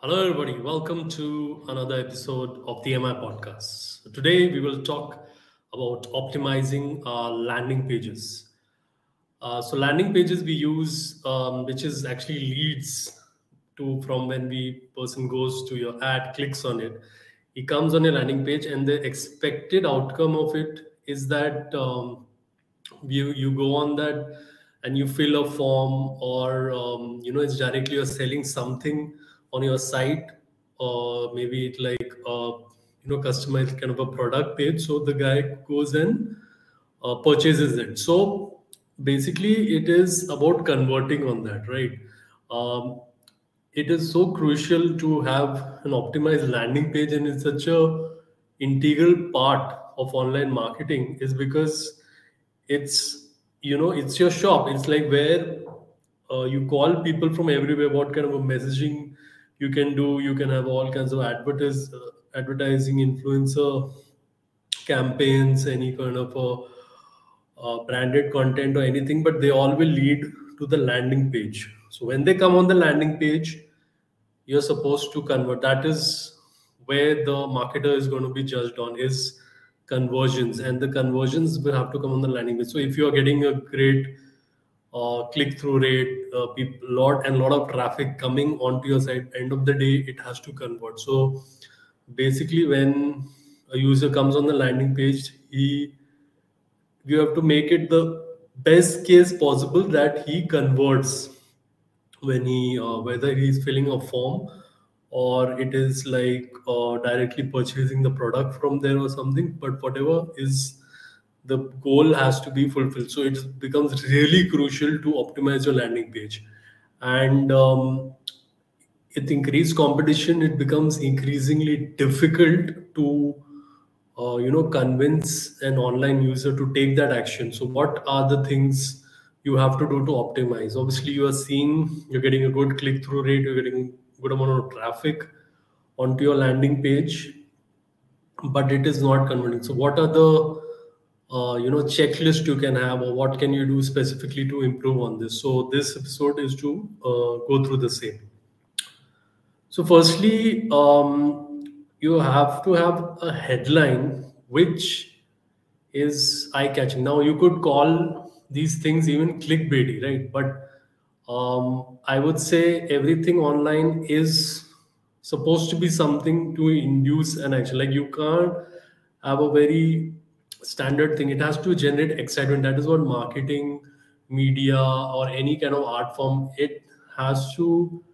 Hello, everybody. Welcome to another episode of the MI podcast. Today, we will talk about optimizing our landing pages. Uh, so, landing pages we use, um, which is actually leads to from when the person goes to your ad, clicks on it, he comes on a landing page, and the expected outcome of it is that um, you you go on that and you fill a form, or um, you know, it's directly you're selling something on your site or maybe it like uh, you know customized kind of a product page. So the guy goes and uh, purchases it. So basically it is about converting on that right? Um, it is so crucial to have an optimized landing page and it's such a integral part of online marketing is because it's you know it's your shop. It's like where uh, you call people from everywhere what kind of a messaging you can do you can have all kinds of advertise, uh, advertising influencer campaigns any kind of a, uh, branded content or anything but they all will lead to the landing page. So when they come on the landing page you're supposed to convert. That is where the marketer is going to be judged on is conversions. And the conversions will have to come on the landing page. So if you are getting a great uh, click through rate, uh, people, lot and lot of traffic coming onto your site. End of the day, it has to convert. So basically, when a user comes on the landing page, he you have to make it the best case possible that he converts when he uh, whether he's filling a form or it is like uh, directly purchasing the product from there or something but whatever is the goal has to be fulfilled. So it becomes really crucial to optimize your landing page. And um, with increased competition, it becomes increasingly difficult to uh, you know convince an online user to take that action. So what are the things you have to do to optimize? Obviously, you are seeing you're getting a good click through rate, you're getting good amount of traffic onto your landing page, but it is not converting. So what are the uh, you know checklist you can have or what can you do specifically to improve on this. So this episode is to uh, go through the same. So firstly um, you have to have a headline which is eye catching now you could call these things even clickbaity right? But um, i would say everything online is supposed to be something to induce an action. Like you can't have a very standard thing. It has to generate excitement. That is what marketing media or any kind of art form it has to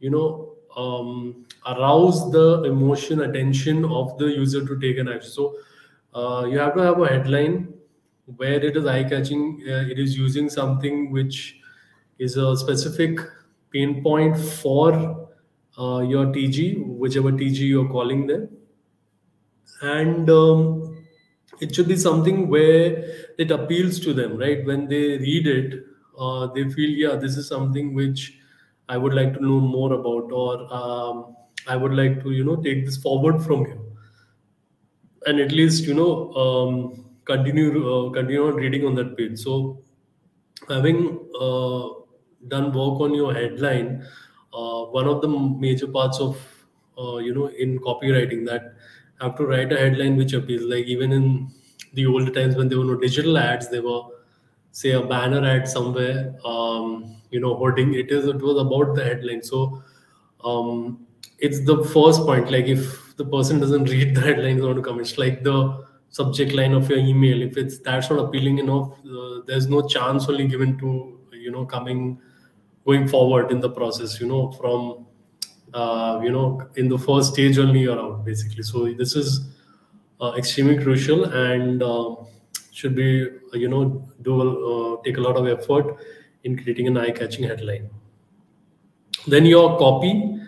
you know um, arouse the emotion attention of the user to take an action. So uh, you have to have a headline where it is eye catching uh, it is using something which is a specific pain point for uh, your tg whichever tg you're calling them and um, it should be something where it appeals to them right? When they read it uh, they feel yeah this is something which i would like to know more about or um, i would like to you know take this forward from you and at least you know um, continue uh, continue on reading on that page. So having uh, done work on your headline uh, one of the major parts of uh, you know in copywriting that have to write a headline which appeals. Like even in the old times when there were no digital ads, there were say a banner ad somewhere, um, you know, hoarding. It is it was about the headline. So um, it's the first point. Like if the person doesn't read the headline, it's going to come. It's like the subject line of your email. If it's that's not appealing enough, uh, there's no chance only given to you know coming going forward in the process. You know from you know in the first stage only you're out basically. So this is uh, extremely crucial and uh, should be you know do uh, take a lot of effort in creating an eye-catching headline. Then your copy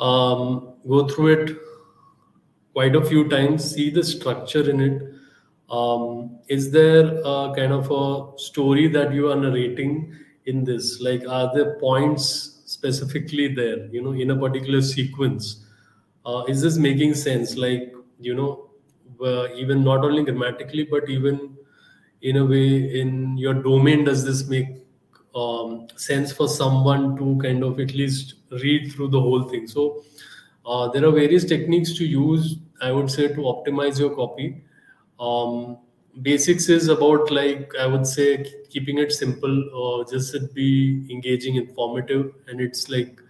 um, go through it quite a few times see the structure in it. Um, is there a kind of a story that you are narrating in this? Like are there points specifically there you know in a particular sequence uh, is this making sense? Like you know uh, even not only grammatically but even in a way in your domain does this make um, sense for someone to kind of at least read through the whole thing? So uh, there are various techniques to use i would say to optimize your copy. Um, basics is about like i would say keeping it simple or just it be engaging informative and it's like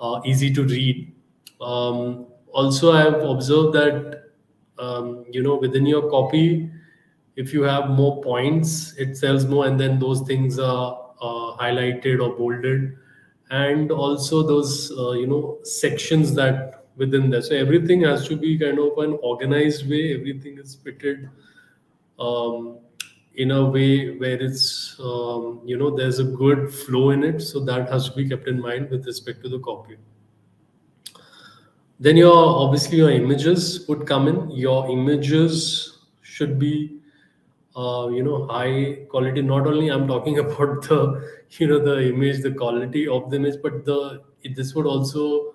uh, easy to read. Um, also i have observed that um, you know within your copy if you have more points it sells more and then those things are uh, highlighted or bolded. And also those uh, you know sections that within there. So everything has to be kind of an organized way. Everything is fitted um, in a way where it's um, you know there's a good flow in it. So that has to be kept in mind with respect to the copy. Then your obviously your images would come in. Your images should be uh, you know high quality. Not only i'm talking about the you know the image the quality of the image but the this would also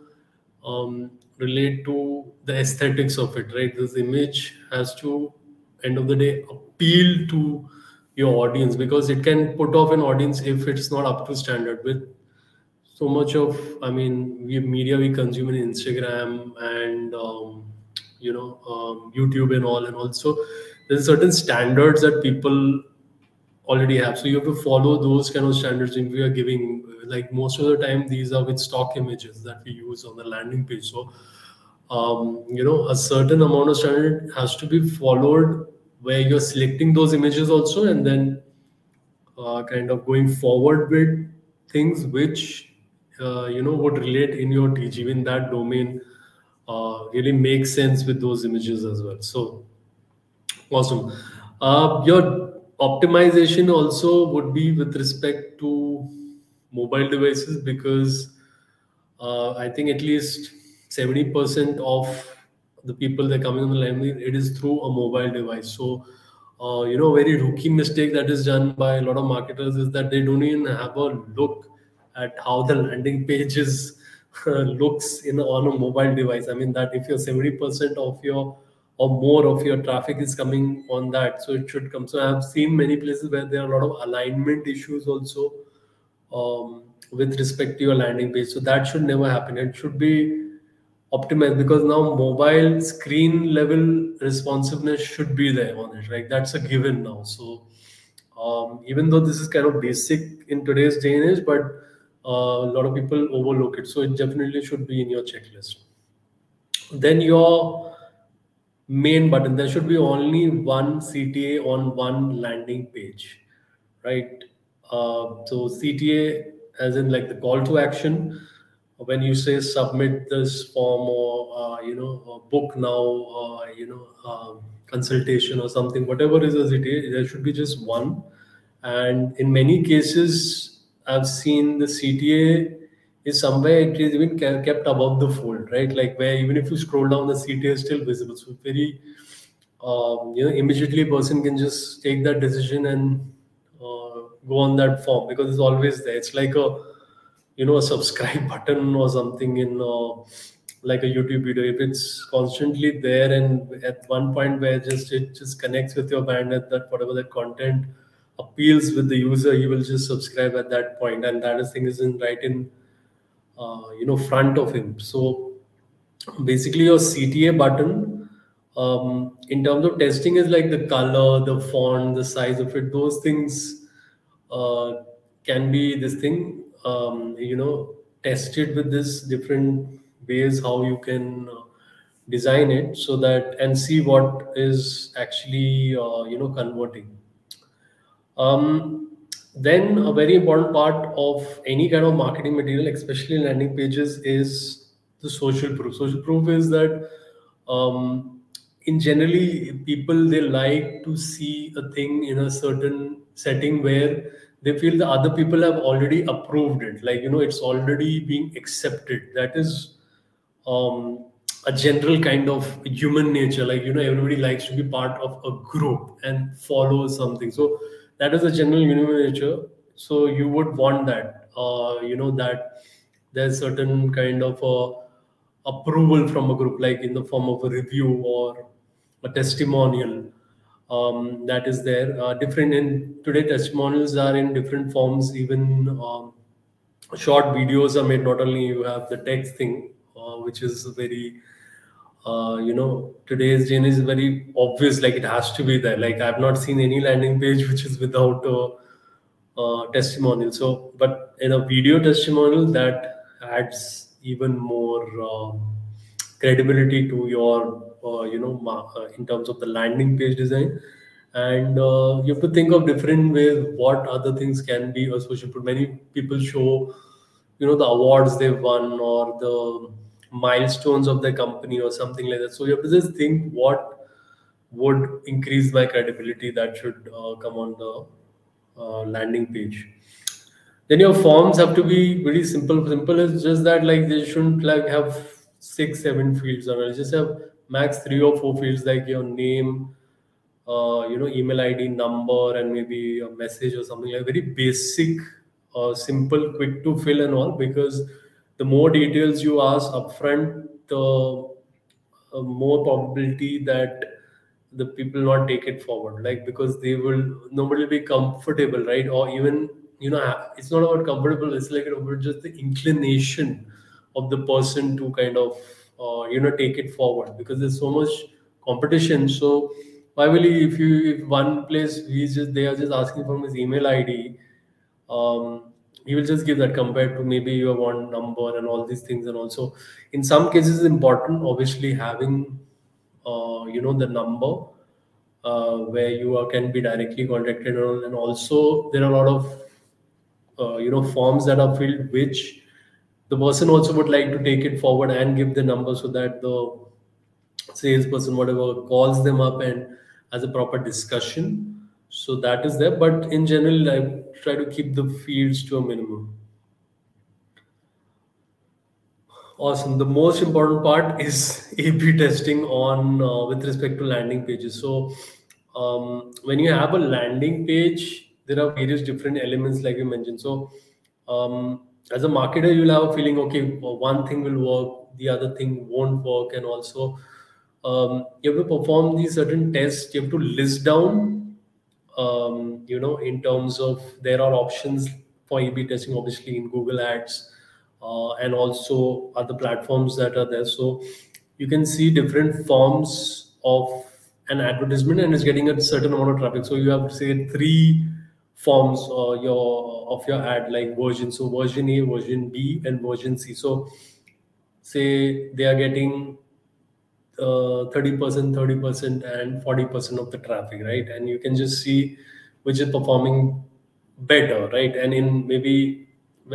um, relate to the aesthetics of it right? This image has to end of the day appeal to your audience because it can put off an audience if it's not up to standard. With so much of i mean we media we consume in instagram and um, you know um, youtube and all and also there's certain standards that people already have. So you have to follow those kind of standards if we are giving like most of the time these are with stock images that we use on the landing page. So um, you know a certain amount of standard has to be followed where you're selecting those images also and then uh, kind of going forward with things which uh, you know would relate in your TG in that domain uh, really makes sense with those images as well. So awesome. Uh, your optimization also would be with respect to mobile devices because uh, I think at least 70% of the people they're coming on the line, it is through a mobile device. So, uh, you know, very rookie mistake that is done by a lot of marketers is that they don't even have a look at how the landing pages looks in on a mobile device. I mean that if you're 70% of your or more of your traffic is coming on that, so it should come. So I've seen many places where there are a lot of alignment issues also um, with respect to your landing page. So that should never happen. It should be optimized because now mobile screen level responsiveness should be there on it right? That's a given now. So um, even though this is kind of basic in today's day and age but uh, a lot of people overlook it. So it definitely should be in your checklist. Then your main button there should be only one cta on one landing page right? Uh, so cta as in like the call to action when you say submit this form or uh, you know book now uh, you know um, consultation or something whatever is as it is there should be just one. And in many cases i've seen the cta is somewhere it is even kept above the fold right? Like where even if you scroll down the cta is still visible. So very um, you know immediately person can just take that decision and uh, go on that form because it's always there. It's like a you know a subscribe button or something in uh, like a youtube video. If it's constantly there and at one point where just it just connects with your bandwidth that whatever the content appeals with the user he will just subscribe at that point. And that is thing is in right in uh, you know front of him. So basically your cta button um, in terms of testing is like the color the font the size of it. Those things uh, can be this thing um, you know tested with this different ways how you can uh, design it so that and see what is actually uh, you know converting. Um, then a very important part of any kind of marketing material especially landing pages is the social proof. Social proof is that um, in generally people they like to see a thing in a certain setting where they feel the other people have already approved it. Like you know it's already being accepted. That is um, a general kind of human nature. Like you know everybody likes to be part of a group and follow something. So that is a general human nature. So you would want that. Uh, you know that there's certain kind of a approval from a group like in the form of a review or a testimonial um, that is there. Uh, different in today testimonials are in different forms. Even um, short videos are made. Not only you have the text thing, uh, which is very uh, you know today's gen is very obvious like it has to be there like i've not seen any landing page which is without a, testimonial so but in a video testimonial that adds even more um, credibility to your you know uh, in terms of the landing page design. And uh, you have to think of different ways what other things can be associated many people show you know the awards they've won or the milestones of the company or something like that. So you have to just think what would increase my credibility that should uh, come on the uh, landing page. Then your forms have to be very simple. Simple is just that like they shouldn't like have six seven fields or just have max three or four fields like your name uh, you know email id number and maybe a message or something like very basic uh, simple quick to fill and all because the more details you ask upfront the uh, more probability that the people not take it forward. Like because they will nobody will be comfortable right? Or even you know it's not about comfortable it's like about just the inclination of the person to kind of uh, you know take it forward because there's so much competition. So why will if you if one place he's just they are just asking for his email id um he will just give that compared to maybe your one number and all these things and also in some cases it's important obviously having uh, you know the number uh, where you are, can be directly contacted on, and also there are a lot of uh, you know forms that are filled which the person also would like to take it forward and give the number so that the salesperson whatever calls them up and has a proper discussion. So that is there. But in general i try to keep the fields to a minimum. Awesome. The most important part is a b testing on uh, with respect to landing pages. So um, when you have a landing page there are various different elements like you mentioned. So um, as a marketer you'll have a feeling okay one thing will work the other thing won't work and also um, you have to perform these certain tests you have to list down um, you know in terms of there are options for a b testing obviously in google ads uh, and also other platforms that are there. So you can see different forms of an advertisement and it's getting a certain amount of traffic. So you have to say three forms uh, your of your ad like version so version a version b and version c. So say they are getting uh, 30% 30% and 40% of the traffic right? And you can just see which is performing better right? And in maybe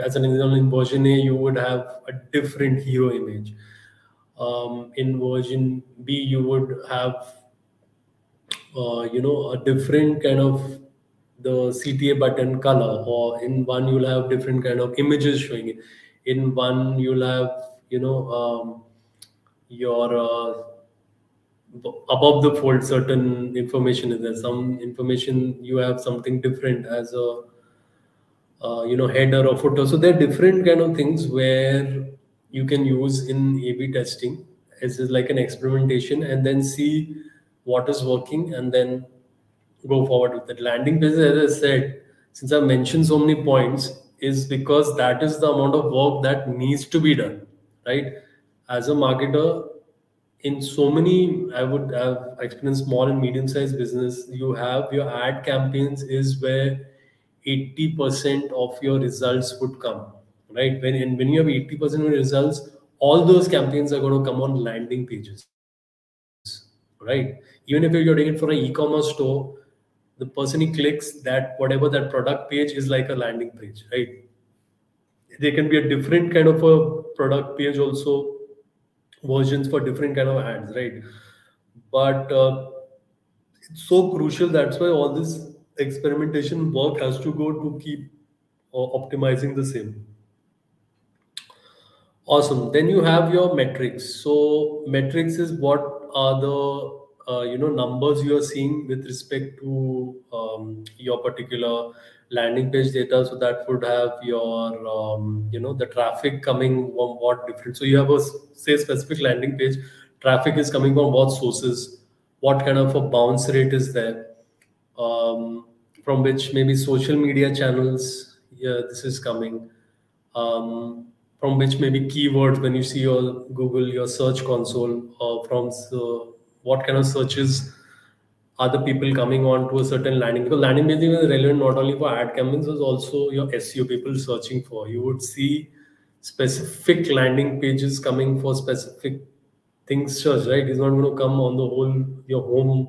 as an example in version a you would have a different hero image. Um, in version b you would have uh, you know a different kind of the CTA button color, or in one you'll have different kind of images showing it. In one you'll have you know um, your uh, above the fold certain information is there. Some information you have something different as a uh, you know header or footer. So there are different kind of things where you can use in A/B testing. It's like an experimentation, and then see what is working, and then go forward with it. Landing pages, as I said, since I mentioned so many points, is because that is the amount of work that needs to be done, right? As a marketer, in so many, I would have experienced small and medium sized business, you have your ad campaigns is where 80% of your results would come, right? When, and when you have 80% of your results, all those campaigns are going to come on landing pages, right? Even if you're doing it for an e-commerce store, the person he clicks that whatever that product page is like a landing page right? There can be a different kind of a product page also versions for different kind of ads right? But uh, it's so crucial that's why all this experimentation work has to go to keep uh, optimizing the same. Awesome. Then you have your metrics. So metrics is what are the you know numbers you are seeing with respect to um, your particular landing page data so that would have your um, you know the traffic coming from what different. So you have a say specific landing page traffic is coming from what sources what kind of a bounce rate is there um, from which maybe social media channels yeah this is coming um, from which maybe keywords when you see your Google, your search console, or from uh, what kind of searches are the people coming on to a certain landing because landing page is relevant not only for ad campaigns but also your SEO people searching for. You would see specific landing pages coming for specific things search, right? It's not going to come on the whole your home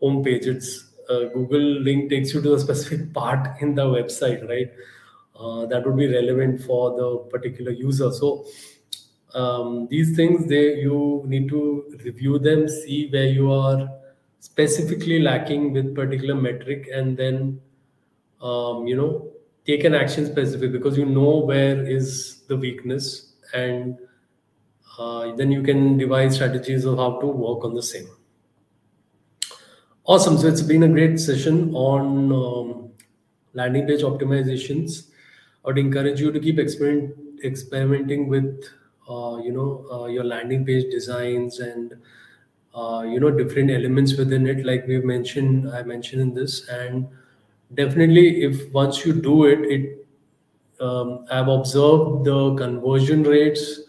home page. It's uh, Google link takes you to a specific part in the website, right? Uh, that would be relevant for the particular user. So um, these things, they you need to review them, see where you are specifically lacking with particular metric, and then um, you know take an action specific because you know where is the weakness, and uh, then you can devise strategies of how to work on the same. Awesome. So it's been a great session on um, landing page optimizations. I would encourage you to keep experiment, experimenting with, you know, uh, your landing page designs and, uh, you know, different elements within it. Like we've mentioned, I mentioned in this, and definitely, if once you do it, it um, I've observed the conversion rates,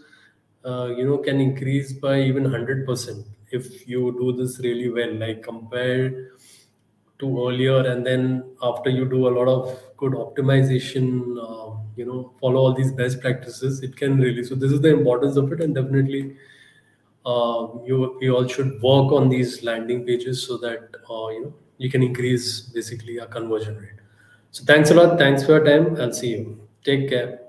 uh, you know, can increase by even hundred percent if you do this really well. Like compared to earlier and then after you do a lot of good optimization uh, you know follow all these best practices it can really so this is the importance of it and definitely uh, you you all should work on these landing pages so that uh, you know you can increase basically a conversion rate. So thanks a lot. Thanks for your time. I'll see you. Take care